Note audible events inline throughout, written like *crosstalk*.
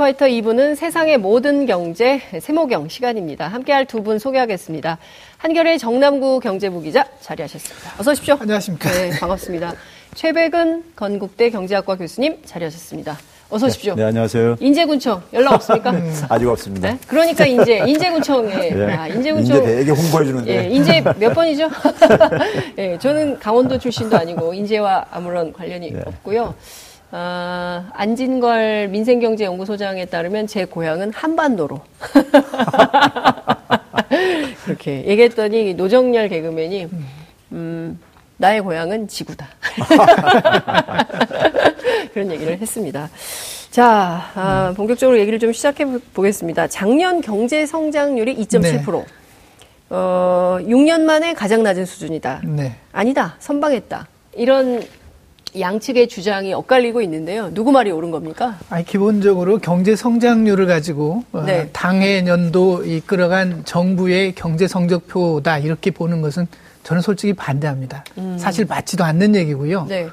슈퍼히터 2부는 세상의 모든 경제 세모경 시간입니다. 함께할 두 분 소개하겠습니다. 한결의 정남구 경제부 기자 자리하셨습니다. 어서 오십시오. 안녕하십니까. 네, 반갑습니다. 최백은 건국대 경제학과 교수님 자리하셨습니다. 어서 오십시오. 네, 네 안녕하세요. 인재군청 연락 없습니까? *laughs* 아직 없습니다. 네? 그러니까 인재, 인재군청에. *laughs* 네. 아, 인재군청. 인재 되게 홍보해 주는데. 예, 인재 몇 번이죠? *laughs* 예, 저는 강원도 출신도 아니고 인재와 아무런 관련이 네. 없고요. 아, 안진걸 민생경제연구소장에 따르면 제 고향은 한반도로. *laughs* 그렇게 얘기했더니 노정열 개그맨이, 음, 나의 고향은 지구다. *laughs* 그런 얘기를 했습니다. 자, 아, 본격적으로 얘기를 좀 시작해 보겠습니다. 작년 경제 성장률이 2.7%. 네. 어, 6년 만에 가장 낮은 수준이다. 네. 아니다. 선방했다. 이런 양측의 주장이 엇갈리고 있는데요. 누구 말이 옳은 겁니까? 아니, 기본적으로 경제 성장률을 가지고 어, 네. 당해 년도 이끌어간 정부의 경제 성적표다 이렇게 보는 것은 저는 솔직히 반대합니다. 음. 사실 맞지도 않는 얘기고요. 네.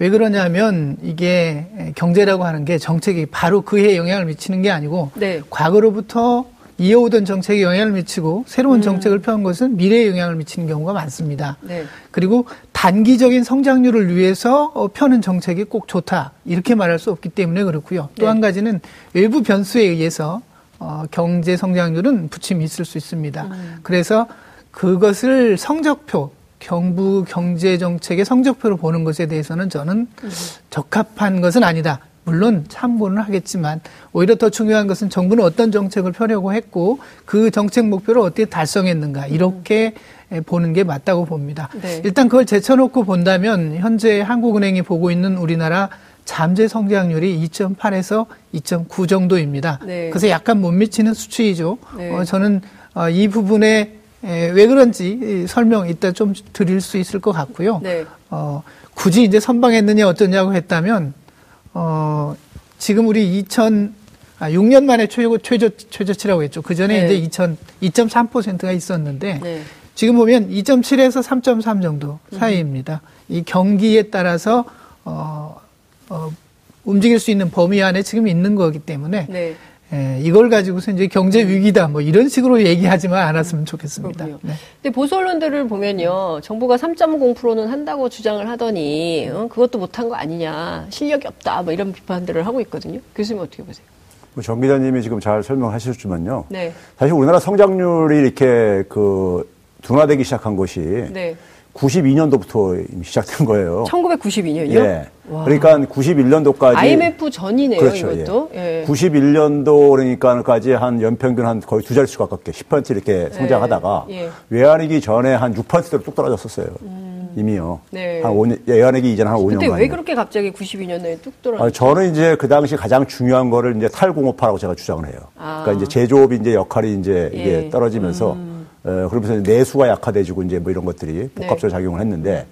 왜 그러냐면 이게 경제라고 하는 게 정책이 바로 그에 영향을 미치는 게 아니고 네. 과거로부터 이어오던 정책에 영향을 미치고 새로운 음. 정책을 펴는 것은 미래에 영향을 미치는 경우가 많습니다. 네. 그리고 단기적인 성장률을 위해서 어, 펴는 정책이 꼭 좋다 이렇게 말할 수 없기 때문에 그렇고요. 또한 네. 가지는 외부 변수에 의해서 어, 경제 성장률은 부침이 있을 수 있습니다. 음. 그래서 그것을 성적표 경부 경제 정책의 성적표로 보는 것에 대해서는 저는 음. 적합한 것은 아니다. 물론 참고는 하겠지만 오히려 더 중요한 것은 정부는 어떤 정책을 펴려고 했고 그 정책 목표를 어떻게 달성했는가 이렇게 음. 보는 게 맞다고 봅니다. 네. 일단 그걸 제쳐놓고 본다면 현재 한국은행이 보고 있는 우리나라 잠재 성장률이 2.8에서 2.9 정도입니다. 네. 그래서 약간 못 미치는 수치이죠. 네. 어, 저는 어, 이 부분에 에, 왜 그런지 설명 이따 좀 드릴 수 있을 것 같고요. 네. 어, 굳이 이제 선방했느냐 어쩌냐고 했다면 어, 지금 우리 2000, 아, 6년 만에 최고, 최저, 최저치라고 했죠. 그 전에 네. 이제 2000, 2.3%가 있었는데, 네. 지금 보면 2.7에서 3.3 정도 사이입니다. 음. 이 경기에 따라서, 어, 어, 움직일 수 있는 범위 안에 지금 있는 거기 때문에, 네. 예, 이걸 가지고서 이제 경제 위기다 뭐 이런 식으로 얘기하지만 않았으면 좋겠습니다. 그렇군요. 네. 근데 보수 언론들을 보면요, 정부가 3.0%는 한다고 주장을 하더니 어, 그것도 못한 거 아니냐, 실력이 없다, 뭐 이런 비판들을 하고 있거든요. 교수님 어떻게 보세요? 뭐정 기자님이 지금 잘 설명하셨지만요. 네. 사실 우리나라 성장률이 이렇게 그 둔화되기 시작한 것이 네. 92년도부터 시작된 거예요. 1992년이요? 예. 와. 그러니까 91년도까지 IMF 전이네요, 그렇죠, 이것도. 예. 예. 91년도 그러니까까지 한 연평균 한 거의 두 자릿수 가깝게 10% 이렇게 성장하다가 예. 예. 외환위기 전에 한 6%대로 뚝 떨어졌었어요. 음. 이미요. 네. 한 5년, 외환위기 이전 한 5년. 근데 왜 그렇게 갑자기 92년도에 뚝 떨어졌어요? 아, 저는 이제 그 당시 가장 중요한 거를 이제 탈공업화라고 제가 주장을 해요. 아. 그러니까 이제 제조업이 이제 역할이 이제 이게 예. 떨어지면서 음. 어, 그러면서 내수가 약화돼지고 이제 뭐 이런 것들이 복합적으로 네. 작용을 했는데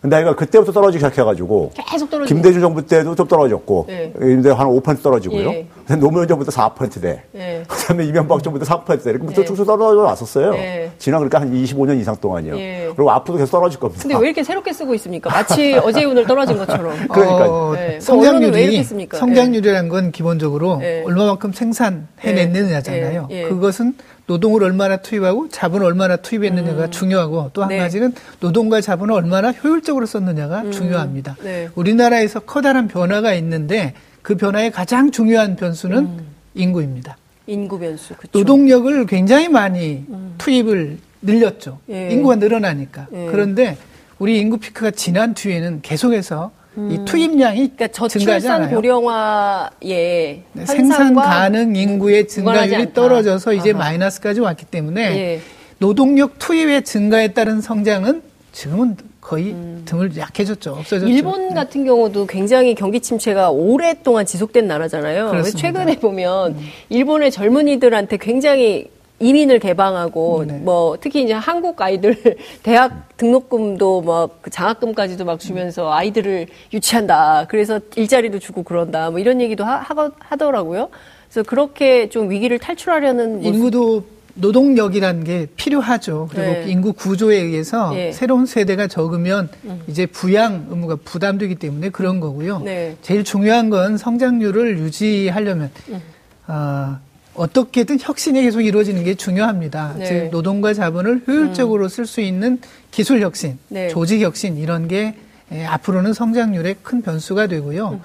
근데 아이가 그때부터 떨어지기 시작해가지고 계속 떨어지 김대중 정부 때도 좀 떨어졌고 네. 근데 한 5% 떨어지고요. 예. 노무현 정부도 4%대. 예. 그다음에 이명박 정부도 4%대. 이렇게 예. 쭉쭉 떨어져 왔었어요. 예. 지난 그러니까 한 25년 이상 동안이요. 예. 그리고 앞으로도 계속 떨어질 겁니다. 근데 왜 이렇게 새롭게 쓰고 있습니까? 마치 어제 오늘 떨어진 것처럼. *laughs* 그러니까 어, 네. 성장률이 성장률이라는 건 기본적으로 예. 얼마만큼 생산해냈느냐잖아요. 예. 그것은 노동을 얼마나 투입하고 자본을 얼마나 투입했느냐가 음. 중요하고 또한 네. 가지는 노동과 자본을 얼마나 효율적으로 썼느냐가 음. 중요합니다. 네. 우리나라에서 커다란 변화가 있는데 그 변화의 가장 중요한 변수는 음. 인구입니다. 인구 변수. 그쵸. 노동력을 굉장히 많이 음. 투입을 늘렸죠. 예. 인구가 늘어나니까. 예. 그런데 우리 인구 피크가 지난 뒤에는 계속해서 음. 이 투입량이 그러니까 저출산 고령화의 네, 생산 가능 인구의 증가율이 떨어져서 이제 아하. 마이너스까지 왔기 때문에 예. 노동력 투입의 증가에 따른 성장은 지금은 거의 음. 등을 약해졌죠. 없어졌죠. 일본 네. 같은 경우도 굉장히 경기 침체가 오랫동안 지속된 나라잖아요. 최근에 보면 음. 일본의 젊은이들한테 굉장히 이민을 개방하고 네. 뭐 특히 이제 한국 아이들 *laughs* 대학 등록금도 뭐그 장학금까지도 막 주면서 아이들을 유치한다. 그래서 일자리도 주고 그런다. 뭐 이런 얘기도 하, 하더라고요. 그래서 그렇게 좀 위기를 탈출하려는 인구도 노동력이라는 게 필요하죠. 그리고 네. 인구 구조에 의해서 네. 새로운 세대가 적으면 음. 이제 부양 의무가 부담되기 때문에 그런 거고요. 네. 제일 중요한 건 성장률을 유지하려면 음. 어, 어떻게든 혁신이 계속 이루어지는 게 중요합니다. 네. 즉 노동과 자본을 효율적으로 음. 쓸수 있는 기술 혁신, 네. 조직 혁신 이런 게 예, 앞으로는 성장률의 큰 변수가 되고요. 음.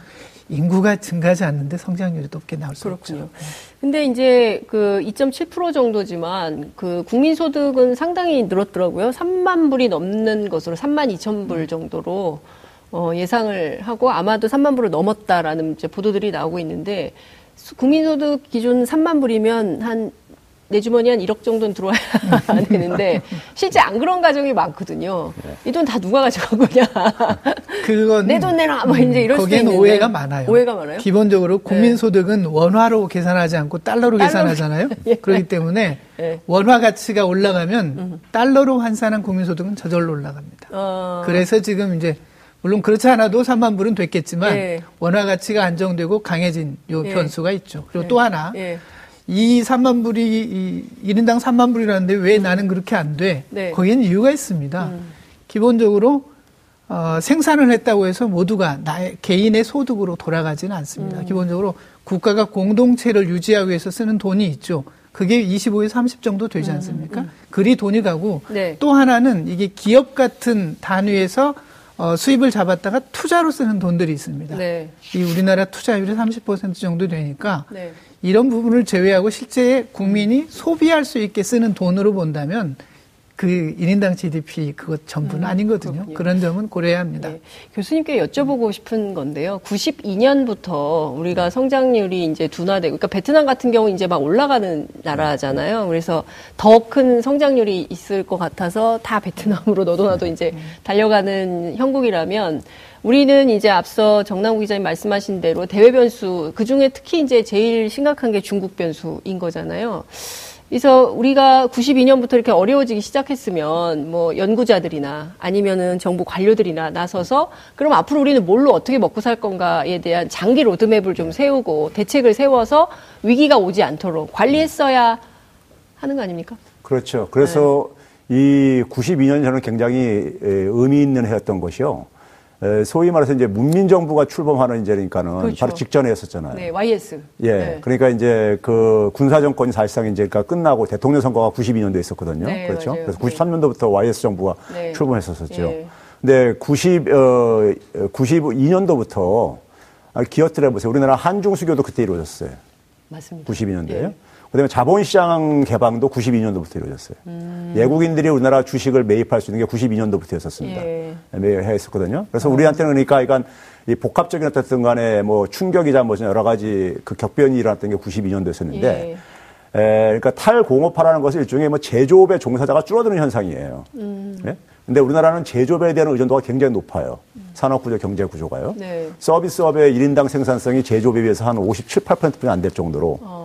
인구가 증가하지 않는데 성장률이 높게 나올 수 그렇군요. 없죠. 근데 이제 그 2.7% 정도지만 그 국민소득은 상당히 늘었더라고요. 3만 불이 넘는 것으로 3만 2천 불 정도로 어, 예상을 하고 아마도 3만 불을 넘었다라는 이제 보도들이 나오고 있는데 국민소득 기준 3만 불이면 한 내 주머니 한 1억 정도는 들어와야 *laughs* 되는데 실제 안 그런 가정이 많거든요. 네. 이돈 다 누가 가져간 거냐? *laughs* 그건 내 돈 내놔 뭐 이제 이럴 거기엔 수 오해가 많아요. 오해가 많아요. 기본적으로 네. 국민소득은 네. 원화로 계산하지 않고 달러로, 달러로 계산하잖아요. *laughs* 예. 그렇기 때문에 예. 원화 가치가 올라가면 음. 달러로 환산한 국민소득은 저절로 올라갑니다. 어... 그래서 지금 이제 물론 그렇지 않아도 3만 불은 됐겠지만 예. 원화 가치가 안정되고 강해진 요 예. 변수가 있죠. 그리고 예. 또 하나 예. 이 3만 불이 이 1인당 3만 불이라는데 왜 음. 나는 그렇게 안 돼? 네. 거기에는 이유가 있습니다. 음. 기본적으로 어, 생산을 했다고 해서 모두가 나의 개인의 소득으로 돌아가지는 않습니다. 음. 기본적으로 국가가 공동체를 유지하기 위해서 쓰는 돈이 있죠. 그게 25에서 30 정도 되지 음, 않습니까? 음, 음. 그리 돈이 가고 네. 또 하나는 이게 기업 같은 단위에서 어, 수입을 잡았다가 투자로 쓰는 돈들이 있습니다. 네. 이 우리나라 투자율이 30% 정도 되니까 네. 이런 부분을 제외하고 실제 국민이 소비할 수 있게 쓰는 돈으로 본다면 그 1인당 GDP 그것 전부는 음, 아니거든요. 그렇군요. 그런 점은 고려해야 합니다. 네. 교수님께 여쭤보고 싶은 건데요. 92년부터 우리가 성장률이 이제 둔화되고, 그러니까 베트남 같은 경우 이제 막 올라가는 나라잖아요. 그래서 더 큰 성장률이 있을 것 같아서 다 베트남으로 너도 나도 이제 달려가는 형국이라면 우리는 이제 앞서 정남구 기자님 말씀하신 대로 대외 변수, 그 중에 특히 이제 제일 심각한 게 중국 변수인 거잖아요. 그래서 우리가 92년부터 이렇게 어려워지기 시작했으면 뭐 연구자들이나 아니면은 정부 관료들이나 나서서 그럼 앞으로 우리는 뭘로 어떻게 먹고 살 건가에 대한 장기 로드맵을 좀 세우고 대책을 세워서 위기가 오지 않도록 관리했어야 하는 거 아닙니까? 그렇죠. 그래서 네. 이 92년 저는 굉장히 의미 있는 해였던 것이요. 소위 말해서 이제 문민 정부가 출범하는 이제니까는 그렇죠. 바로 직전에 했었잖아요. 네, YS. 예. 네. 그러니까 이제 그 군사 정권이 사실상 이제 그러니까 끝나고 대통령 선거가 92년도에 있었거든요. 네, 그렇죠. 맞아요. 그래서 93년도부터 YS 정부가 네. 출범했었었죠. 네. 근데 90, 어, 92년도부터 기억들 해보세요. 우리나라 한중 수교도 그때 이루어졌어요. 맞습니다. 92년도에요. 그다음에 자본시장 개방도 92년도부터 이루어졌어요. 음. 외국인들이 우리나라 주식을 매입할 수 있는 게 92년도부터였었습니다. 예. 매입했었거든요. 그래서 음. 우리한테는 그러니까 이건 이 복합적인 어떤 간에 뭐 충격이자 뭐 여러 가지 그 격변이 일어났던 게 92년도였었는데 예. 에, 그러니까 탈공업화라는 것은 일종의 뭐 제조업의 종사자가 줄어드는 현상이에요. 음. 네? 근데 우리나라는 제조업에 대한 의존도가 굉장히 높아요. 음. 산업구조, 경제구조가요. 네. 서비스업의 1인당 생산성이 제조업에 비해서 한 57, 8%뿐이 안 될 정도로 어.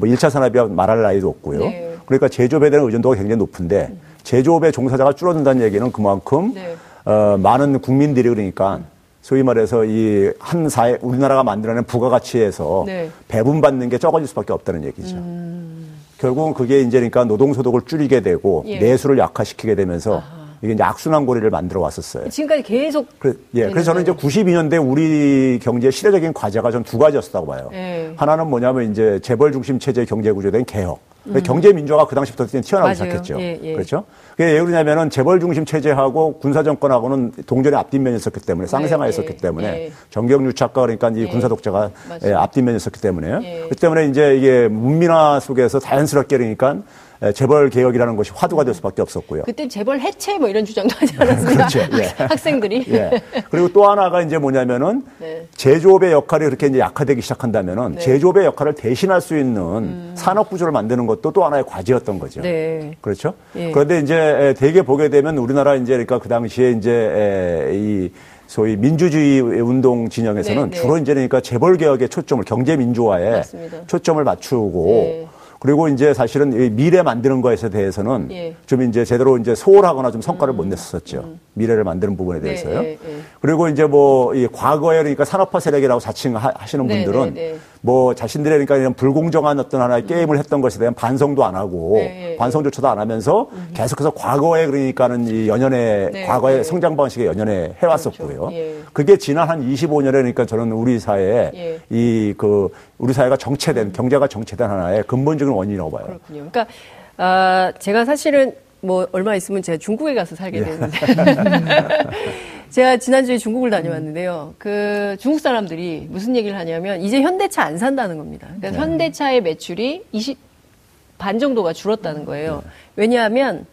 뭐 1차 산업이 말할 나이도 없고요. 네. 그러니까 제조업에 대한 의존도가 굉장히 높은데 제조업의 종사자가 줄어든다는 얘기는 그만큼 네. 어, 많은 국민들이 그러니까 소위 말해서 이 한 사회 우리나라가 만들어낸 부가가치에서 네. 배분받는 게 적어질 수밖에 없다는 얘기죠. 음. 결국은 그게 이제 그러니까 노동소득을 줄이게 되고 예. 내수를 약화시키게 되면서 아하. 이게 이제 악순환 고리를 만들어 왔었어요. 지금까지 계속. 그래, 예. 그래서 저는 이제 92년대 우리 경제의 시대적인 과제가 전 두 가지였다고 봐요. 네. 하나는 뭐냐면 이제 재벌 중심 체제 경제 구조된 개혁. 음. 경제 민주화가 그 당시부터 튀어나오기 시작했죠. 예, 예. 그렇죠? 그게 왜 그러냐면은 재벌 중심 체제하고 군사 정권하고는 동전의 앞뒷면이 있었기 때문에 네, 있었기 예, 때문에 예. 정경 유착과 그러니까 이 예. 군사 독재가 예, 앞뒷면이 있었기 때문에 그 때문에 이제 이게 문민화 속에서 자연스럽게 그러니까 재벌 개혁이라는 것이 화두가 될 수밖에 없었고요. 그때 재벌 해체 뭐 이런 주장도 하지 않았습니까? *laughs* 그렇죠. 예. *laughs* 학생들이. 예. 그리고 또 하나가 이제 뭐냐면은 네. 제조업의 역할이 그렇게 이제 약화되기 시작한다면은 네. 제조업의 역할을 대신할 수 있는 음. 산업 구조를 만드는 것도 또 하나의 과제였던 거죠. 네. 그렇죠. 예. 그런데 이제 대개 보게 되면 우리나라 이제 그러니까 그 당시에 이제 이 소위 민주주의 운동 진영에서는 네, 네. 주로 이제 그러니까 재벌 개혁의 초점을 경제 민주화에 맞습니다. 초점을 맞추고 네. 그리고 이제 사실은 미래 만드는 것에 대해서는 예. 좀 이제 제대로 이제 소홀하거나 좀 성과를 음. 못 냈었죠. 음. 미래를 만드는 부분에 네, 대해서요. 네, 네, 그리고 이제 뭐이 과거에 그러니까 산업화 세력이라고 자칭하시는 네, 분들은 네, 네. 뭐 자신들의 그러니까 이런 불공정한 어떤 하나의 게임을 했던 것에 대한 반성도 안 하고 네, 반성조차도 안 하면서 음. 계속해서 과거에 그러니까는 이 연연의 네, 과거의 네. 성장 방식에 연연해 해왔었고요. 그렇죠. 예. 그게 지난 한 25년에 그러니까 저는 우리 사회에 예. 이그 우리 사회가 정체된 경제가 정체된 하나의 근본적인 원인이라고 봐요. 그렇군요. 그러니까 아, 제가 사실은 뭐 얼마 있으면 제가 중국에 가서 살게 예. 되는데 *laughs* 제가 지난주에 중국을 다녀왔는데요. 그 중국 사람들이 무슨 얘기를 하냐면 이제 현대차 안 산다는 겁니다. 그러니까 네. 현대차의 매출이 20, 반 정도가 줄었다는 거예요. 네. 왜냐하면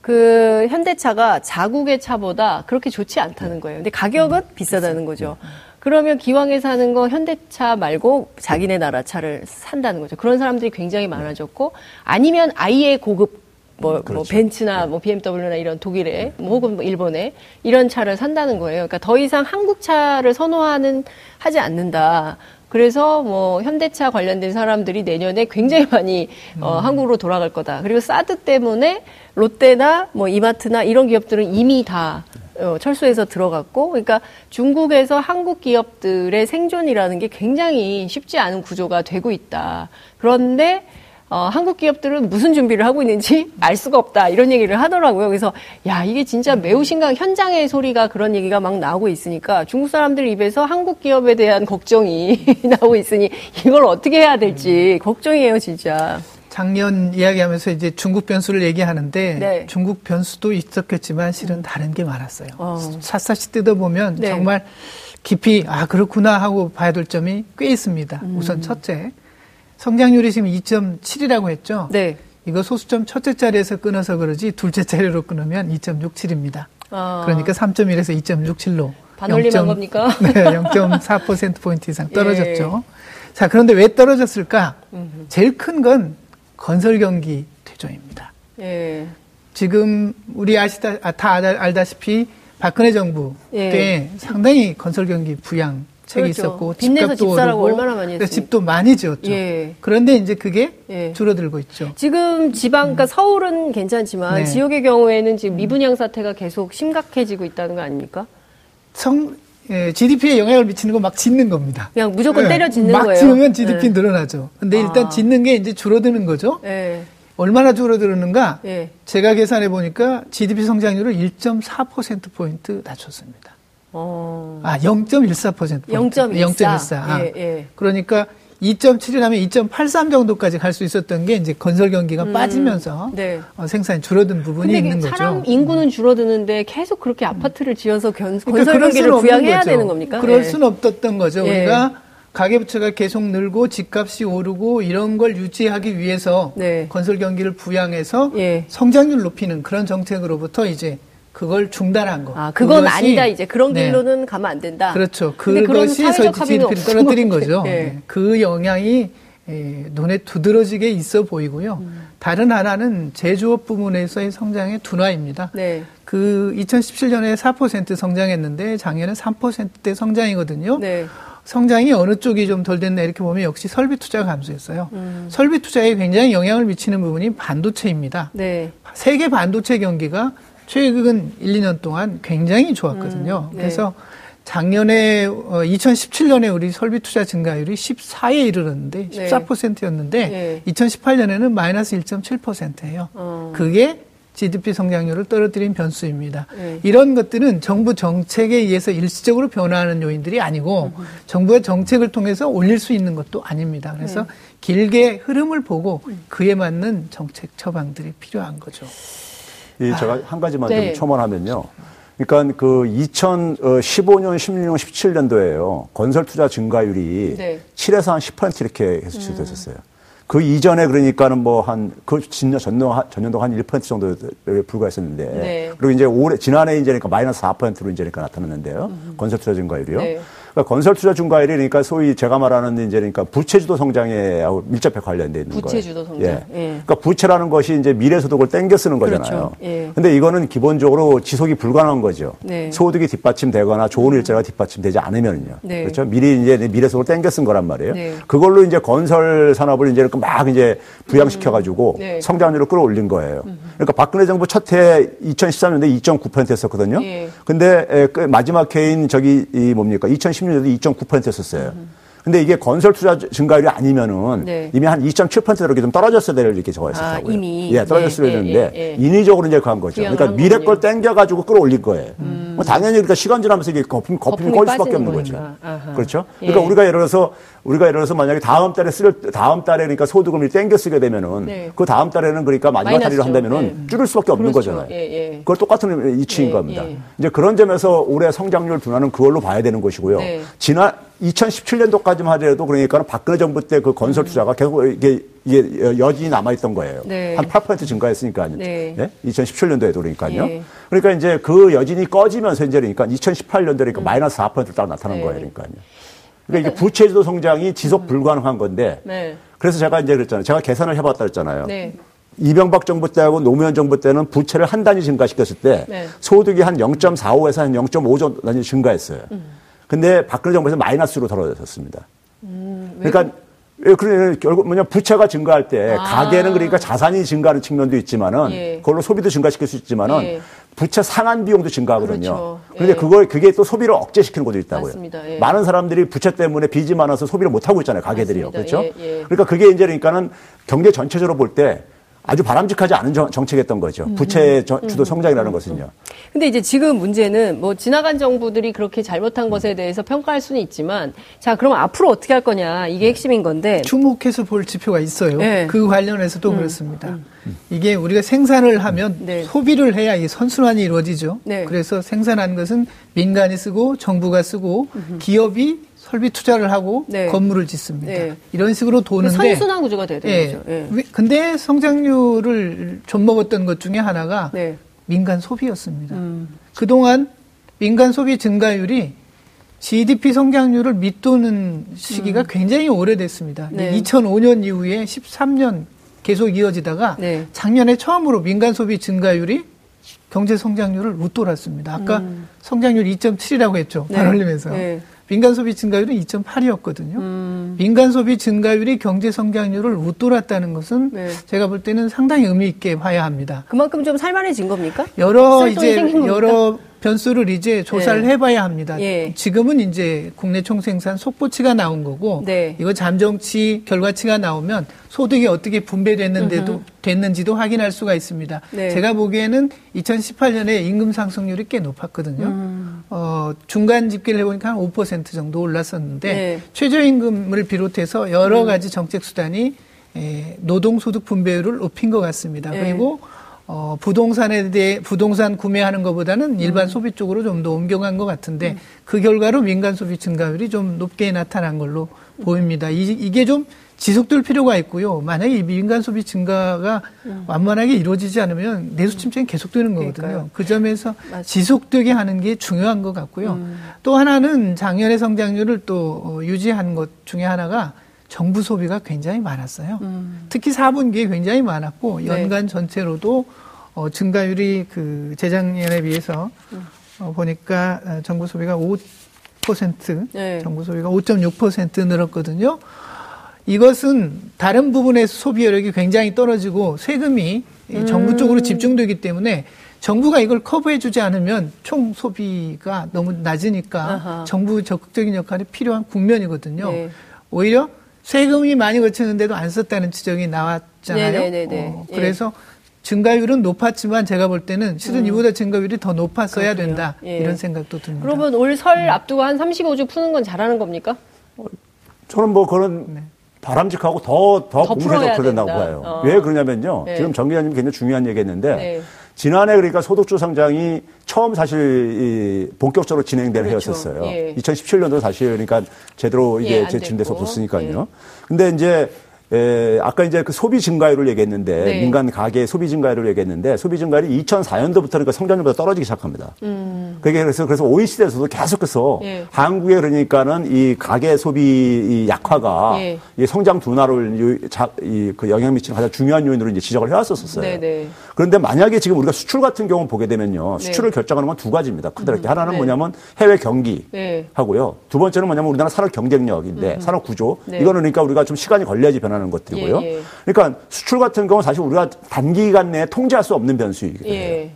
그 현대차가 자국의 차보다 그렇게 좋지 않다는 거예요. 근데 가격은 음, 비싸다는 거죠. 그러면 기왕에 사는 거 현대차 말고 자기네 나라 차를 산다는 거죠. 그런 사람들이 굉장히 많아졌고 아니면 아예 고급 뭐, 뭐 그렇죠. 뭐 벤츠나 뭐 BMW나 이런 독일에 뭐 혹은 뭐 일본에 이런 차를 산다는 거예요. 그러니까 더 이상 한국 차를 선호하는 하지 않는다. 그래서 뭐 현대차 관련된 사람들이 내년에 굉장히 *laughs* 많이 어, 음. 한국으로 돌아갈 거다. 그리고 사드 때문에 롯데나 뭐 이마트나 이런 기업들은 이미 다 어, 철수해서 들어갔고, 그러니까 중국에서 한국 기업들의 생존이라는 게 굉장히 쉽지 않은 구조가 되고 있다. 그런데 어, 한국 기업들은 무슨 준비를 하고 있는지 *laughs* 알 수가 없다 이런 얘기를 하더라고요. 그래서 야 이게 진짜 매우 심각 현장의 소리가 그런 얘기가 막 나오고 있으니까 중국 사람들 입에서 한국 기업에 대한 걱정이 *laughs* 나오고 있으니 이걸 어떻게 해야 될지 걱정이에요 진짜. 작년 이야기하면서 이제 중국 변수를 얘기하는데 네. 중국 변수도 있었겠지만 실은 다른 게 많았어요. 어. 샅샅이 뜯어보면 네. 정말 깊이 아 그렇구나 하고 봐야 될 점이 꽤 있습니다. 음. 우선 첫째. 성장률이 지금 2.7이라고 했죠. 네. 이거 소수점 첫째 자리에서 끊어서 그러지 둘째 자리로 끊으면 2.67입니다. 아. 그러니까 3.1에서 2.67로 반올림한 겁니까? *laughs* 네, 0.4%포인트 이상 떨어졌죠. 예. 자, 그런데 왜 떨어졌을까? 음흠. 제일 큰 건 건설 경기 퇴조입니다. 예. 지금 우리 아시다, 아, 다 알다시피 박근혜 정부 예. 때 상당히 건설 경기 부양 책이 그렇죠. 있었고 집값도 집사라고 얼마나 많이 했어요. 집도 많이 지었죠. 예. 그런데 이제 그게 예. 줄어들고 있죠. 지금 지방 그러니까 음. 서울은 괜찮지만 네. 지역의 경우에는 지금 미분양 사태가 계속 심각해지고 있다는 거 아닙니까? 성 예, GDP에 영향을 미치는 건막 짓는 겁니다. 그냥 무조건 예, 때려 짓는 막 거예요. 막 지으면 GDP 네. 늘어나죠. 근데 아. 일단 짓는 게 이제 줄어드는 거죠. 예. 얼마나 줄어드는가? 예. 제가 계산해 보니까 GDP 성장률을 1.4% 포인트 낮췄습니다. 어. 아, 0.14%. 0.14. 0.14. 아. 예, 예. 그러니까 2.7이라면 2.83 정도까지 갈 수 있었던 게 이제 건설 경기가 음, 빠지면서 네. 어, 생산이 줄어든 부분이 있는 거죠. 사람 인구는 줄어드는데 계속 그렇게 아파트를 지어서 견, 그러니까 건설 경기를 부양해야 되는 겁니까? 그럴 네. 수는 없었던 거죠. 예. 우리가 가계부채가 계속 늘고 집값이 오르고 이런 걸 유지하기 위해서 네. 건설 경기를 부양해서 예. 성장률 높이는 그런 정책으로부터 이제 그걸 중단한 거. 아, 그건 아니다. 이제 그런 네. 길로는 네. 가면 안 된다. 그렇죠. 그것이 GDP를 떨어뜨린 거죠. 네. *laughs* 네. 그 영향이 에, 눈에 두드러지게 있어 보이고요. 음. 다른 하나는 제조업 부문에서의 성장의 둔화입니다. 네. 그 2017년에 4% 성장했는데 작년에 3%대 성장이거든요. 네. 성장이 어느 쪽이 좀 덜 됐나 이렇게 보면 역시 설비 투자가 감소했어요. 음. 설비 투자에 굉장히 영향을 미치는 부분이 반도체입니다. 네. 세계 반도체 경기가 최근 1, 2년 동안 굉장히 좋았거든요. 음, 네. 그래서 작년에 어, 2017년에 우리 설비 투자 증가율이 14에 이르렀는데 14%였는데 네. 2018년에는 마이너스 1.7%예요. 어. 그게 GDP 성장률을 떨어뜨린 변수입니다. 네. 이런 것들은 정부 정책에 의해서 일시적으로 변화하는 요인들이 아니고 음. 정부의 정책을 통해서 올릴 수 있는 것도 아닙니다. 그래서 네. 길게 흐름을 보고 음. 그에 맞는 정책 처방들이 필요한 거죠. 이 제가 한 가지만 네. 좀 첨언하면요. 그러니까 그 2015년, 16년, 17년도에요. 건설 투자 증가율이 네. 7에서 한 10% 이렇게 계속 지속됐었어요. 음. 그 이전에 그러니까는 뭐 한, 그 전년, 전년도 한 1% 정도에 불과했었는데. 네. 그리고 이제 올해, 지난해 이제 그러니까 마이너스 4%로 이제 그러니까 나타났는데요. 음. 건설 투자 증가율이요. 네. 그러니까 건설 투자 증가율이 그러니까 소위 제가 말하는 이제 그러니까 부채주도 성장에 밀접하게 관련돼 있는 부채주도 거예요. 부채주도 성장. 예. 예. 그러니까 부채라는 것이 이제 미래 소득을 땡겨 쓰는 거잖아요. 그렇죠. 예. 근데 이거는 기본적으로 지속이 불가능한 거죠. 네. 소득이 뒷받침되거나 좋은 일자리가 뒷받침되지 않으면요. 네. 그렇죠. 미리 이제 미래 소득을 땡겨 쓴 거란 말이에요. 네. 그걸로 이제 건설 산업을 이제 막 이제 부양시켜 가지고 음. 네. 성장률을 끌어올린 거예요. 음. 그러니까 박근혜 정부 첫 해 2013년도에 2.9% 했었거든요. 예. 근데 마지막 해인 저기 이 뭡니까? 2016년도 2.9%였었어요. 음. 근데 이게 건설 투자 증가율이 아니면은 네. 이미 한 2.7%로 이렇게 좀 떨어졌어야 될 이렇게 적어 있었다고요. 아, 이미 예, 떨어졌어야 네, 되는데 예, 예, 예. 인위적으로 이제 그한 거죠. 그러니까 미래 걸 땡겨 가지고 끌어올린 거예요. 음. 뭐 당연히 그러니까 시간 지나면서 이게 거품 거품이 꺼질 수밖에 없는 거죠. 아하. 그렇죠? 그러니까 예. 우리가 예를 들어서 우리가 예를 들어서 만약에 다음 달에 쓸 다음 달에 그러니까 소득을 땡겨 쓰게 되면은 네. 그 다음 달에는 그러니까 마지막 달이로 한다면은 네. 줄일 수밖에 없는 그렇죠. 거잖아요. 예, 그걸 똑같은 이치인 겁니다. 이제 그런 점에서 올해 성장률 둔화는 그걸로 봐야 되는 것이고요. 네. 지난 2017년도까지만 하더라도 그러니까 박근혜 정부 때 그 건설 투자가 계속 이게, 이게 여진이 남아 있던 거예요. 네. 한8% 증가했으니까요. 네. 네? 2017년도에도 그러니까요. 네. 그러니까 이제 그 여진이 꺼지면서 이제 그러니까 2018년도에 그러니까 음. 마이너스 4%를 딱 나타난 네. 거예요. 그러니까요. 그러니까 이게 부채주도 성장이 지속 음. 불가능한 건데 네. 그래서 제가 이제 그랬잖아요. 제가 계산을 해봤다 그랬잖아요. 네. 이명박 정부 때하고 노무현 정부 때는 부채를 한 단위 증가시켰을 때 네. 소득이 한 0.45에서 한 0.5 단위 증가했어요. 음. 근데 박근혜 정부에서 마이너스로 떨어졌습니다. 음, 그러니까 예, 그래 결국 뭐냐 부채가 증가할 때 아. 가계는 그러니까 자산이 증가하는 측면도 있지만은 예. 그걸로 소비도 증가시킬 수 있지만은 예. 부채 상환 비용도 증가하거든요. 그렇죠. 그런데 예. 그걸 그게 또 소비를 억제시키는 것도 있다고요. 예. 많은 사람들이 부채 때문에 빚이 많아서 소비를 못 하고 있잖아요. 가게들이요. 맞습니다. 그렇죠? 예, 그러니까 그게 이제 그러니까는 경제 전체적으로 볼때 아주 바람직하지 않은 정 책이었던 거죠. 음. 부채 주도 음. 성장이라는 것은요. 근데 이제 지금 문제는 뭐 지나간 정부들이 그렇게 잘못한 것에 대해서 평가할 수는 있지만 자, 그럼 앞으로 어떻게 할 거냐. 이게 네. 핵심인 건데. 주목해서 볼 지표가 있어요. 네. 그 관련해서도 음. 그렇습니다. 음. 이게 우리가 생산을 하면 네. 소비를 해야 이 선순환이 이루어지죠. 네. 그래서 생산한 것은 민간이 쓰고 정부가 쓰고 기업이 설비 투자를 하고 네. 건물을 짓습니다. 네. 이런 식으로 도는데 선순환 구조가 돼야 되는 예. 거죠. 예. 근데 성장률을 좀 먹었던 것 중에 하나가 네. 민간 소비였습니다. 음. 그동안 민간 소비 증가율이 GDP 성장률을 밑도는 시기가 음. 굉장히 오래됐습니다. 네. 2005년 이후에 13년 계속 이어지다가 네. 작년에 처음으로 민간 소비 증가율이 경제 성장률을 웃돌았습니다. 아까 음. 성장률 2.7이라고 했죠. 네. 반올림에서. 네. 민간 소비 증가율은 2.8이었거든요. 음. 민간 소비 증가율이 경제 성장률을 웃돌았다는 것은 네. 제가 볼 때는 상당히 의미 있게 봐야 합니다. 그만큼 좀 살만해진 겁니까? 여러 이제 여러 변수를 이제 조사를 네. 해봐야 합니다. 예. 지금은 이제 국내 총생산 속보치가 나온 거고 네. 이거 잠정치 결과치가 나오면 소득이 어떻게 분배됐는데도 음흠. 됐는지도 확인할 수가 있습니다. 네. 제가 보기에는 2018년에 임금 상승률이 꽤 높았거든요. 음. 어, 중간 집계를 해보니까 한 5% 정도 올랐었는데 네. 최저임금을 비롯해서 여러 음. 가지 정책 수단이 에, 노동소득 분배율을 높인 것 같습니다. 네. 그리고 어, 부동산에 대해 부동산 구매하는 것보다는 일반 음. 소비 쪽으로 좀 더 옮겨간 것 같은데 음. 그 결과로 민간 소비 증가율이 좀 높게 나타난 걸로 음. 보입니다. 이, 이게 좀 지속될 필요가 있고요. 만약에 이 민간 소비 증가가 음. 완만하게 이루어지지 않으면 내수 침체는 계속되는 거거든요. 그러니까요. 그 점에서 맞습니다. 지속되게 하는 게 중요한 것 같고요. 음. 또 하나는 작년의 성장률을 또 어, 유지한 것 중에 하나가 정부 소비가 굉장히 많았어요. 음. 특히 4분기에 굉장히 많았고 네. 연간 네. 전체로도 어, 증가율이 그 재작년에 비해서 음. 어, 보니까 어, 정부 소비가 5% 네. 정부 소비가 5.6% 늘었거든요. 이것은 다른 부분의 소비 여력이 굉장히 떨어지고 세금이 음. 정부 쪽으로 집중되기 때문에 정부가 이걸 커버해주지 않으면 총 소비가 너무 낮으니까 아하. 정부 적극적인 역할이 필요한 국면이거든요. 네. 오히려 세금이 많이 거치는데도 안 썼다는 지적이 나왔잖아요. 네네네. 네, 네, 네. 어, 그래서 예. 증가율은 높았지만 제가 볼 때는 실은 음. 이보다 증가율이 더 높았어야 그렇군요. 된다 예. 이런 생각도 듭니다. 그러면 올 설 앞두고 한 35주 푸는 건 잘하는 겁니까? 어, 저는 뭐 그런 네. 바람직하고 더, 더, 더 공세적으로 된다고 봐요. 어. 왜 그러냐면요. 네. 지금 정 기자님 굉장히 중요한 얘기 했는데 네. 지난해 그러니까 소득주 성장이 처음 사실 이 본격적으로 진행된 그렇죠. 해였었어요. 예. 2017년도 사실 그러니까 제대로 이게 예, 진행돼서 없었으니까요. 예. 근데 이제 에, 아까 이제 그 소비 증가율을 얘기했는데 네. 민간 가계 소비 증가율을 얘기했는데 소비 증가율이 2004년도부터 그러니까 성장률보다 떨어지기 시작합니다. 음. 그게 그래서 그래서 OECD에서도 계속해서 예. 한국에 그러니까는 이 가계 소비 이 약화가 예. 이 성장 둔화를 이, 그 영향 미치는 가장 중요한 요인으로 이제 지적을 해왔었어요. 네네. 네. 그런데 만약에 지금 우리가 수출 같은 경우 보게 되면요, 네. 수출을 네. 결정하는 건 두 가지입니다. 크더라게 음. 하나는 네. 뭐냐면 해외 경기 네. 하고요. 두 번째는 뭐냐면 우리나라 산업 경쟁력인데 음. 산업 구조 이거는 그러니까 우리가 좀 시간이 걸려야지 변 하는. 하는 것들이고요. 예, 예. 그러니까 수출 같은 경우는 사실 우리가 단기간 내에 통제할 수 없는 변수이거든요.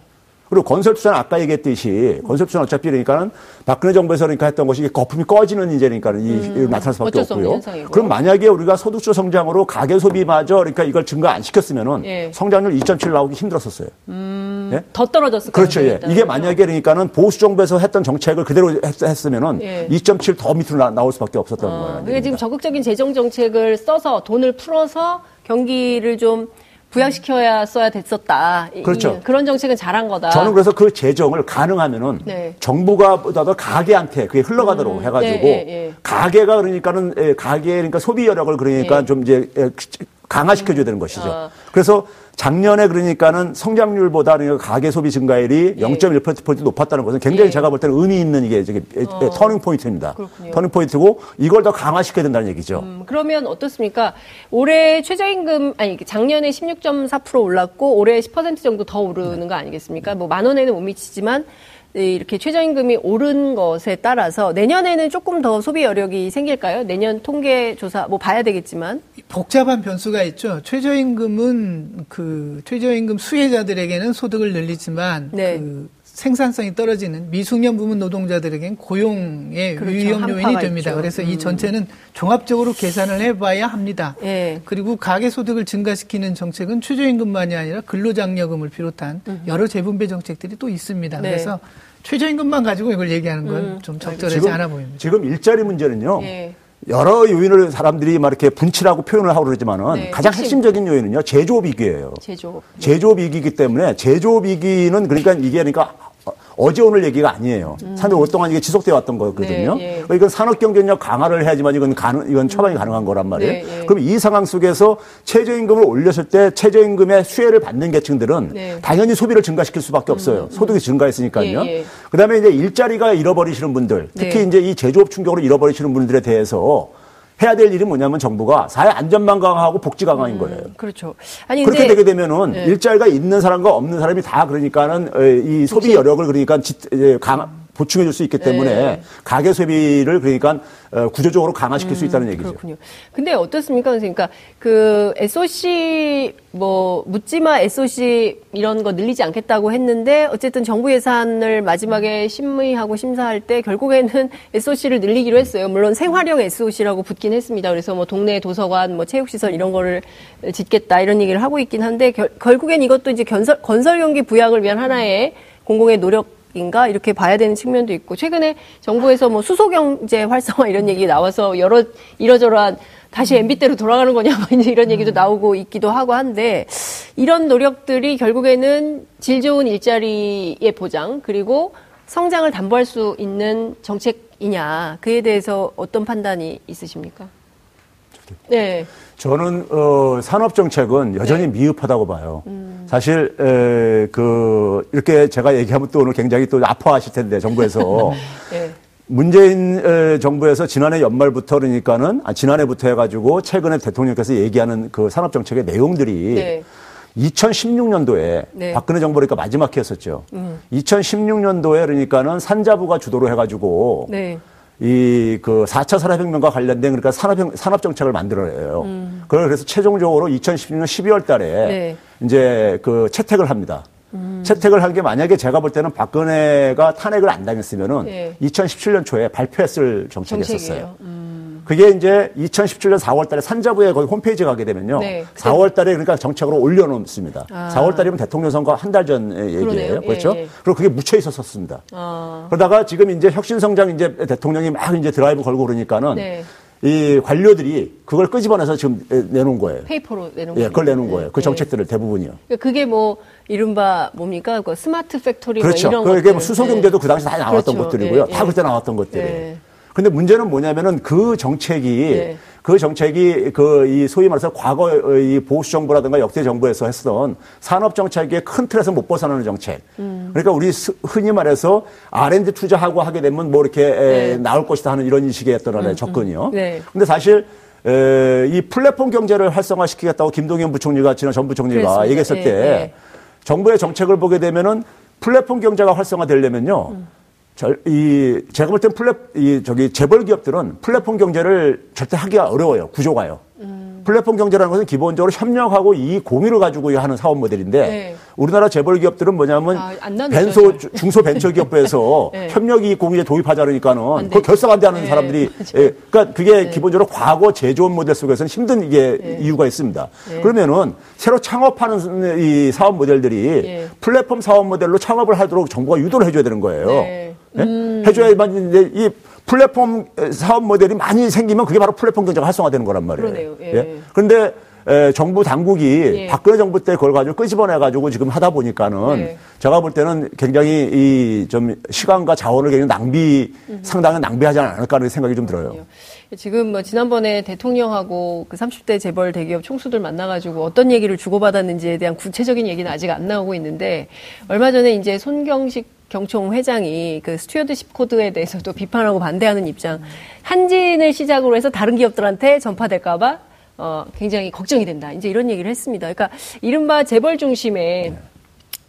예. 그리고 건설 투자는 아까 얘기했듯이 건설 투자는 어차피 그러니까는 박근혜 정부에서 그러니까 했던 것이 거품이 꺼지는 이제 그러니까 이 음, 나타날 수밖에 없고요. 그럼 만약에 우리가 소득주 성장으로 가계 소비마저 그러니까 이걸 증가 안 시켰으면은 예. 성장률 2.7 나오기 힘들었었어요. 음, 예? 더 떨어졌을 그렇죠. 예. 이게 만약에 그러니까는 보수 정부에서 했던 정책을 그대로 했, 으면은 예. 2.7 더 밑으로 나, 나올 수밖에 없었던 어, 거예요. 그러니까 지금 적극적인 재정 정책을 써서 돈을 풀어서 경기를 좀 부양시켜야 써야 됐었다. 그렇죠. 이, 그런 정책은 잘한 거다. 저는 그래서 그 재정을 가능하면은 네. 정부가 보다도 가게한테 그게 흘러가도록 음, 해가지고 네, 네, 네. 가게가 그러니까는 예, 가게 그러니까 소비 여력을 그러니까 네. 좀 이제 예, 강화시켜줘야 되는 것이죠. 어. 그래서 작년에 그러니까는 성장률보다 그러니까 가계 소비 증가율이 예. 0.1%포인트 높았다는 것은 굉장히 예. 제가 볼 때는 의미 있는 이게 저기 어. 터닝 포인트입니다. 그렇군요. 터닝 포인트고 이걸 더 강화시켜야 된다는 얘기죠. 음, 그러면 어떻습니까? 올해 최저임금 아니 작년에 16.4% 올랐고 올해 10% 정도 더 오르는 네. 거 아니겠습니까? 뭐 만 원에는 못 미치지만 네, 이렇게 최저임금이 오른 것에 따라서 내년에는 조금 더 소비 여력이 생길까요? 내년 통계 조사 뭐 봐야 되겠지만 복잡한 변수가 있죠. 최저임금은 그 최저임금 수혜자들에게는 소득을 늘리지만 네. 그 생산성이 떨어지는 미숙련 부문 노동자들에겐 고용의 그렇죠. 위험 요인이 됩니다. 있죠. 그래서 음. 이 전체는 종합적으로 계산을 해봐야 합니다. 네. 그리고 가계 소득을 증가시키는 정책은 최저임금만이 아니라 근로장려금을 비롯한 음. 여러 재분배 정책들이 또 있습니다. 네. 그래서 최저임금만 가지고 이걸 얘기하는 건좀 음. 적절하지 지금, 않아 보입니다. 지금 일자리 문제는요. 네. 여러 요인을 사람들이 막 이렇게 분치라고 표현을 하고 그러지만은 네, 가장 핵심 적인 요인은요 제조업 위기예요. 제조업. 제조업 위기이기 때문에 제조업 위기는 그러니까 이게 그러니까 어제 오늘 얘기가 아니에요. 음. 상당히 오랫동안 이게 지속되어 왔던 거거든요. 네, 네. 그러니까 이건 산업 경쟁력 강화를 해야지만 이건 가능, 이건 처방이 음. 가능한 거란 말이에요. 네, 네. 그럼 이 상황 속에서 최저임금을 올렸을 때 최저임금의 수혜를 받는 계층들은 네. 당연히 소비를 증가시킬 수밖에 없어요. 음. 소득이 증가했으니까요. 예, 예. 그다음에 이제 일자리가 잃어버리시는 분들, 특히 네. 이제 이 제조업 충격으로 잃어버리시는 분들에 대해서 해야 될 일이 뭐냐면 정부가 사회 안전망 강화하고 복지 강화인 음, 거예요. 음, 그렇죠. 아니 그렇게 되게 되면은 네. 일자리가 있는 사람과 없는 사람이 다 그러니까는 이 소비 여력을 그러니까 강 보충해 줄 수 있기 때문에 네. 가계 소비를 그러니까 어, 구조적으로 강화시킬 음, 수 있다는 얘기죠. 그렇군요. 근데 어떻습니까, 선생님? 그러니까 그 SOC 뭐 묻지마 SOC 이런 거 늘리지 않겠다고 했는데 어쨌든 정부 예산을 마지막에 심의하고 심사할 때 결국에는 *laughs* SOC를 늘리기로 했어요. 물론 생활형 SOC라고 붙긴 했습니다. 그래서 뭐 동네 도서관, 뭐 체육시설 이런 거를 짓겠다 이런 얘기를 하고 있긴 한데 결, 결국엔 이것도 이제 건설 건설 경기 부양을 위한 하나의 공공의 노력 인가 이렇게 봐야 되는 측면도 있고 최근에 정부에서 뭐 수소 경제 활성화 이런 얘기 나와서 여러 이러저러한 다시 MB 때로 돌아가는 거냐 뭐 이제 이런 얘기도 나오고 있기도 하고 한데 이런 노력들이 결국에는 질 좋은 일자리의 보장 그리고 성장을 담보할 수 있는 정책이냐 그에 대해서 어떤 판단이 있으십니까? 네. 저는 어, 산업 정책은 여전히 네. 미흡하다고 봐요. 음. 사실 에, 그 이렇게 제가 얘기하면 또 오늘 굉장히 또 아파하실 텐데 정부에서 *laughs* 네. 문재인 에, 정부에서 지난해 연말부터 그러니까는 아, 지난해부터 해가지고 최근에 대통령께서 얘기하는 그 산업 정책의 내용들이 네. 2016년도에 네. 박근혜 정부니까 마지막 해였었죠. 음. 2016년도에 그러니까는 산자부가 주도로 해가지고 네. 이 그 4차 산업혁명과 관련된 그러니까 산업 산업 정책을 만들어내요. 음. 그래서 최종적으로 2016년 12월 달에 네. 이제 그 채택을 합니다. 음. 채택을 한 게 만약에 제가 볼 때는 박근혜가 탄핵을 안 당했으면은 네. 2017년 초에 발표했을 정책이었었어요. 음. 그게 이제 2017년 4월 달에 산자부에 거기 홈페이지 가게 되면요. 네. 4월 달에 그러니까 정책으로 올려놓습니다. 아. 4월 달이면 대통령 선거 한 달 전의 얘기예요. 예, 그렇죠? 예, 예. 그리고 그게 묻혀 있었었습니다. 아. 그러다가 지금 이제 혁신성장 이제 대통령이 막 이제 드라이브 걸고 그러니까는 네. 이 관료들이 그걸 끄집어내서 지금 내놓은 거예요. 페이퍼로 내놓은 거예요. 예, 그걸 내놓은 거예요. 그 네. 정책들을 대부분이요. 그러니까 그게 뭐 이른바 뭡니까? 그 smart factory 뭐 그렇죠. 뭐 이런 그게 뭐 수소 경제도 네. 그 당시 다 나왔던 그렇죠. 것들이고요. 다 그때 나왔던 것들이에요. 근데 문제는 뭐냐면은 그 정책이 네. 그 정책이 그 이 소위 말해서 과거 이 보수 정부라든가 역대 정부에서 했던 산업 정책의 큰 틀에서 못 벗어나는 정책. 음. 그러니까 우리 흔히 말해서 R&D 투자하고 하게 되면 뭐 이렇게 네. 나올 것이다 하는 이런 식의 어떤 하나의 음, 음. 접근이요. 네. 근데 사실 에, 이 플랫폼 경제를 활성화시키겠다고 김동연 부총리가 지난 전 부총리가 그렇습니다. 얘기했을 때 네. 정부의 정책을 보게 되면은 플랫폼 경제가 활성화되려면요. 음. 절, 이, 제가 볼 땐 플랫, 이, 저기, 재벌 기업들은 플랫폼 경제를 절대 하기가 어려워요. 구조가요. 음. 플랫폼 경제라는 것은 기본적으로 협력하고 이 공유를 가지고 하는 사업 모델인데 네. 우리나라 재벌 기업들은 뭐냐면 아, 벤소 중소 벤처 기업부에서 *laughs* 네. 협력 이익 공유에 도입하자 그러니까는 그걸 결석 안 되는 네. 사람들이 *laughs* 예, 그러니까 그게 네. 기본적으로 과거 제조업 모델 속에서는 힘든 이게 네. 이유가 있습니다. 네. 그러면은 새로 창업하는 이 사업 모델들이 예. 플랫폼 사업 모델로 창업을 하도록 정부가 유도를 해줘야 되는 거예요. 네. 음. 해줘야만 이제 이 플랫폼 사업 모델이 많이 생기면 그게 바로 플랫폼 경제가 활성화되는 거란 말이에요. 그러네요. 예. 예? 그런데 에, 정부 당국이 예. 박근혜 정부 때 그걸 가지고 끄집어내 가지고 지금 하다 보니까는 예. 제가 볼 때는 굉장히 이 좀 시간과 자원을 굉장히 낭비 음. 상당히 낭비하지 않을까 하는 생각이 좀 들어요. 지금 뭐 지난번에 대통령하고 그 30대 재벌 대기업 총수들 만나가지고 어떤 얘기를 주고받았는지에 대한 구체적인 얘기는 아직 안 나오고 있는데 얼마 전에 이제 손경식 경총 회장이 그 stewardship code에 대해서도 비판하고 반대하는 입장. 한진을 시작으로 해서 다른 기업들한테 전파될까봐 어, 굉장히 걱정이 된다. 이제 이런 얘기를 했습니다. 그러니까 이른바 재벌 중심의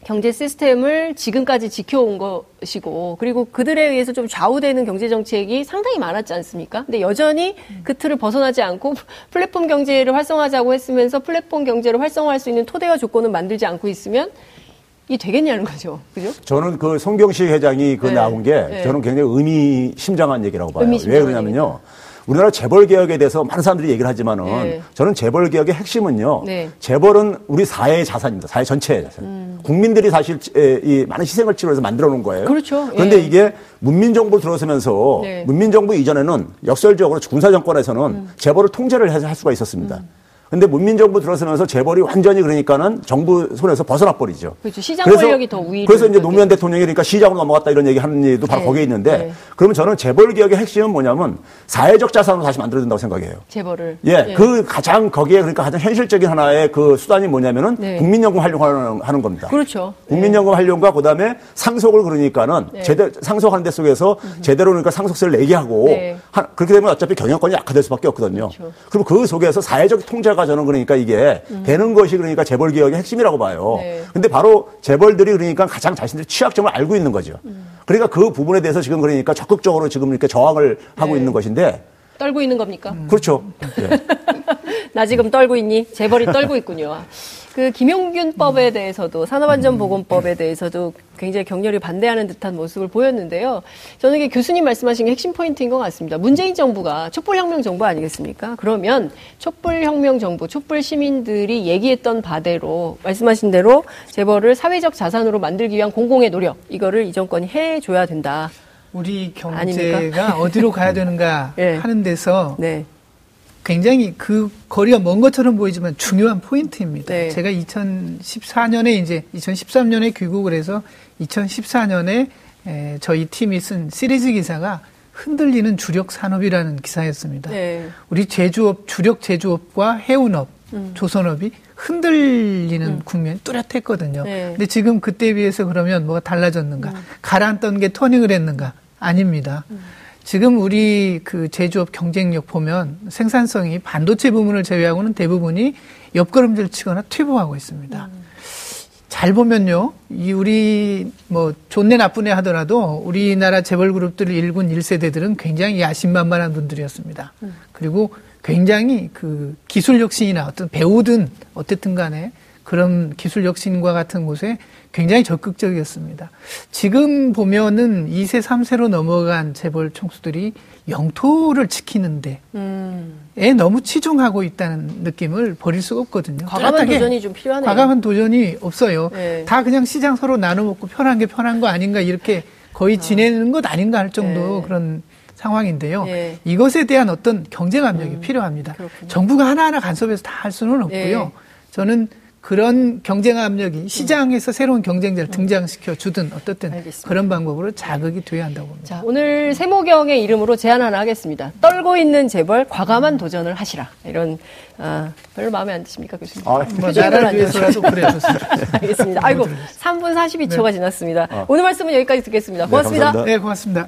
경제 시스템을 지금까지 지켜온 것이고 그리고 그들에 의해서 좀 좌우되는 경제 정책이 상당히 많았지 않습니까? 근데 여전히 그 틀을 벗어나지 않고 *laughs* 플랫폼 경제를 활성화하자고 했으면서 플랫폼 경제를 활성화할 수 있는 토대와 조건을 만들지 않고 있으면 이 되겠냐는 거죠. 그죠? 저는 그 송경식 회장이 그 네. 나온 게 네. 저는 굉장히 의미심장한 얘기라고 봐요. 왜 그러냐면요. 우리나라 재벌 개혁에 대해서 많은 사람들이 얘기를 하지만은 네. 저는 재벌 개혁의 핵심은요. 네. 재벌은 우리 사회의 자산입니다. 사회 전체의 자산. 음. 국민들이 사실 이 많은 희생을 치르면서 만들어 놓은 거예요. 그렇죠. 그런데 예. 이게 문민 정부 들어서면서 네. 문민 정부 이전에는 역설적으로 군사 정권에서는 음. 재벌을 통제를 해서 할 수가 있었습니다. 음. 근데 문민정부 들어서면서 재벌이 완전히 그러니까는 정부 손에서 벗어나 버리죠. 그렇죠. 시장 그래서, 권력이 더 우위. 그래서 이제 노무현 대통령이 그러니까 시장으로 넘어갔다 이런 얘기 하는 얘기도 바로 네. 거기에 있는데 네. 그러면 저는 재벌 개혁의 핵심은 뭐냐면 사회적 자산으로 다시 만들어야 된다고 생각해요. 재벌을. 예, 네. 그 가장 거기에 그러니까 가장 현실적인 하나의 그 수단이 뭐냐면은 네. 국민연금 활용하는 하는 겁니다. 그렇죠. 국민연금 활용과 그다음에 상속을 그러니까는 네. 제대로 상속하는 데 속에서 제대로 그러니까 상속세를 내게 하고 네. 하, 그렇게 되면 어차피 경영권이 약화될 수밖에 없거든요. 그렇죠. 그리고 그 속에서 사회적 통제가 저는 그러니까 이게 음. 되는 것이 그러니까 재벌 개혁의 핵심이라고 봐요. 네. 근데 바로 재벌들이 그러니까 가장 자신들의 취약점을 알고 있는 거죠. 음. 그러니까 그 부분에 대해서 지금 그러니까 적극적으로 지금 이렇게 저항을 하고 네. 있는 것인데 떨고 있는 겁니까? 음. 그렇죠. 네. *laughs* 나 지금 떨고 있니? 재벌이 떨고 있군요. 그 김용균법에 대해서도 산업안전보건법에 대해서도 굉장히 격렬히 반대하는 듯한 모습을 보였는데요. 저는 이게 교수님 말씀하신 게 핵심 포인트인 것 같습니다. 문재인 정부가 촛불혁명 정부 아니겠습니까? 그러면 촛불혁명 정부, 촛불 시민들이 얘기했던 바대로 말씀하신 대로 재벌을 사회적 자산으로 만들기 위한 공공의 노력 이거를 이 정권이 해줘야 된다. 우리 경제가 아닙니까? *laughs* 어디로 가야 되는가 네. *laughs* 하는 데서 네. 굉장히 그 거리가 먼 것처럼 보이지만 중요한 포인트입니다. 네. 제가 2014년에 이제 2013년에 귀국을 해서 2014년에 에, 저희 팀이 쓴 시리즈 기사가 흔들리는 주력 산업이라는 기사였습니다. 네. 우리 제조업, 주력 제조업과 해운업, 음. 조선업이 흔들리는 음. 국면이 뚜렷했거든요. 네. 근데 지금 그때에 비해서 그러면 뭐가 달라졌는가? 음. 가라앉던 게 터닝을 했는가? 아닙니다. 음. 지금 우리 그 제조업 경쟁력 보면 생산성이 반도체 부분을 제외하고는 대부분이 옆걸음질 치거나 퇴보하고 있습니다. 음. 잘 보면요, 이 우리 뭐 좋네 나쁘네 하더라도 우리나라 재벌 그룹들 일군 1세대들은 굉장히 야심만만한 분들이었습니다. 음. 그리고 굉장히 그 기술 혁신이나 어떤 배우든 어쨌든 간에 그런 기술 혁신과 같은 곳에 굉장히 적극적이었습니다. 지금 보면은 2세, 3세로 넘어간 재벌 총수들이 영토를 지키는데 음. 에 너무 치중하고 있다는 느낌을 버릴 수가 없거든요. 과감한 도전이 좀 필요하네요. 과감한 도전이 없어요. 네. 다 그냥 시장 서로 나눠 먹고 편한 게 편한 거 아닌가 이렇게 거의 아. 지내는 것 아닌가 할 정도 네. 그런 상황인데요. 네. 이것에 대한 어떤 경쟁 압력이 음. 필요합니다. 그렇군요. 정부가 하나하나 간섭해서 다 할 수는 없고요. 네. 저는 그런 경쟁 압력이 시장에서 새로운 경쟁자를 등장시켜 주든 어떻든 알겠습니다. 그런 방법으로 자극이 돼야 한다고 봅니다. 자, 오늘 세모경의 이름으로 제안 하나 하겠습니다. 떨고 있는 재벌 과감한 도전을 하시라. 이런 아, 별로 마음에 안 드십니까, 교수님? 아, 뭐 나라를 위해서라도 그래 좋습니다. *laughs* 알겠습니다. 아이고, 3분 42초가 네. 지났습니다. 아. 오늘 말씀은 여기까지 듣겠습니다. 고맙습니다. 네, 네, 고맙습니다.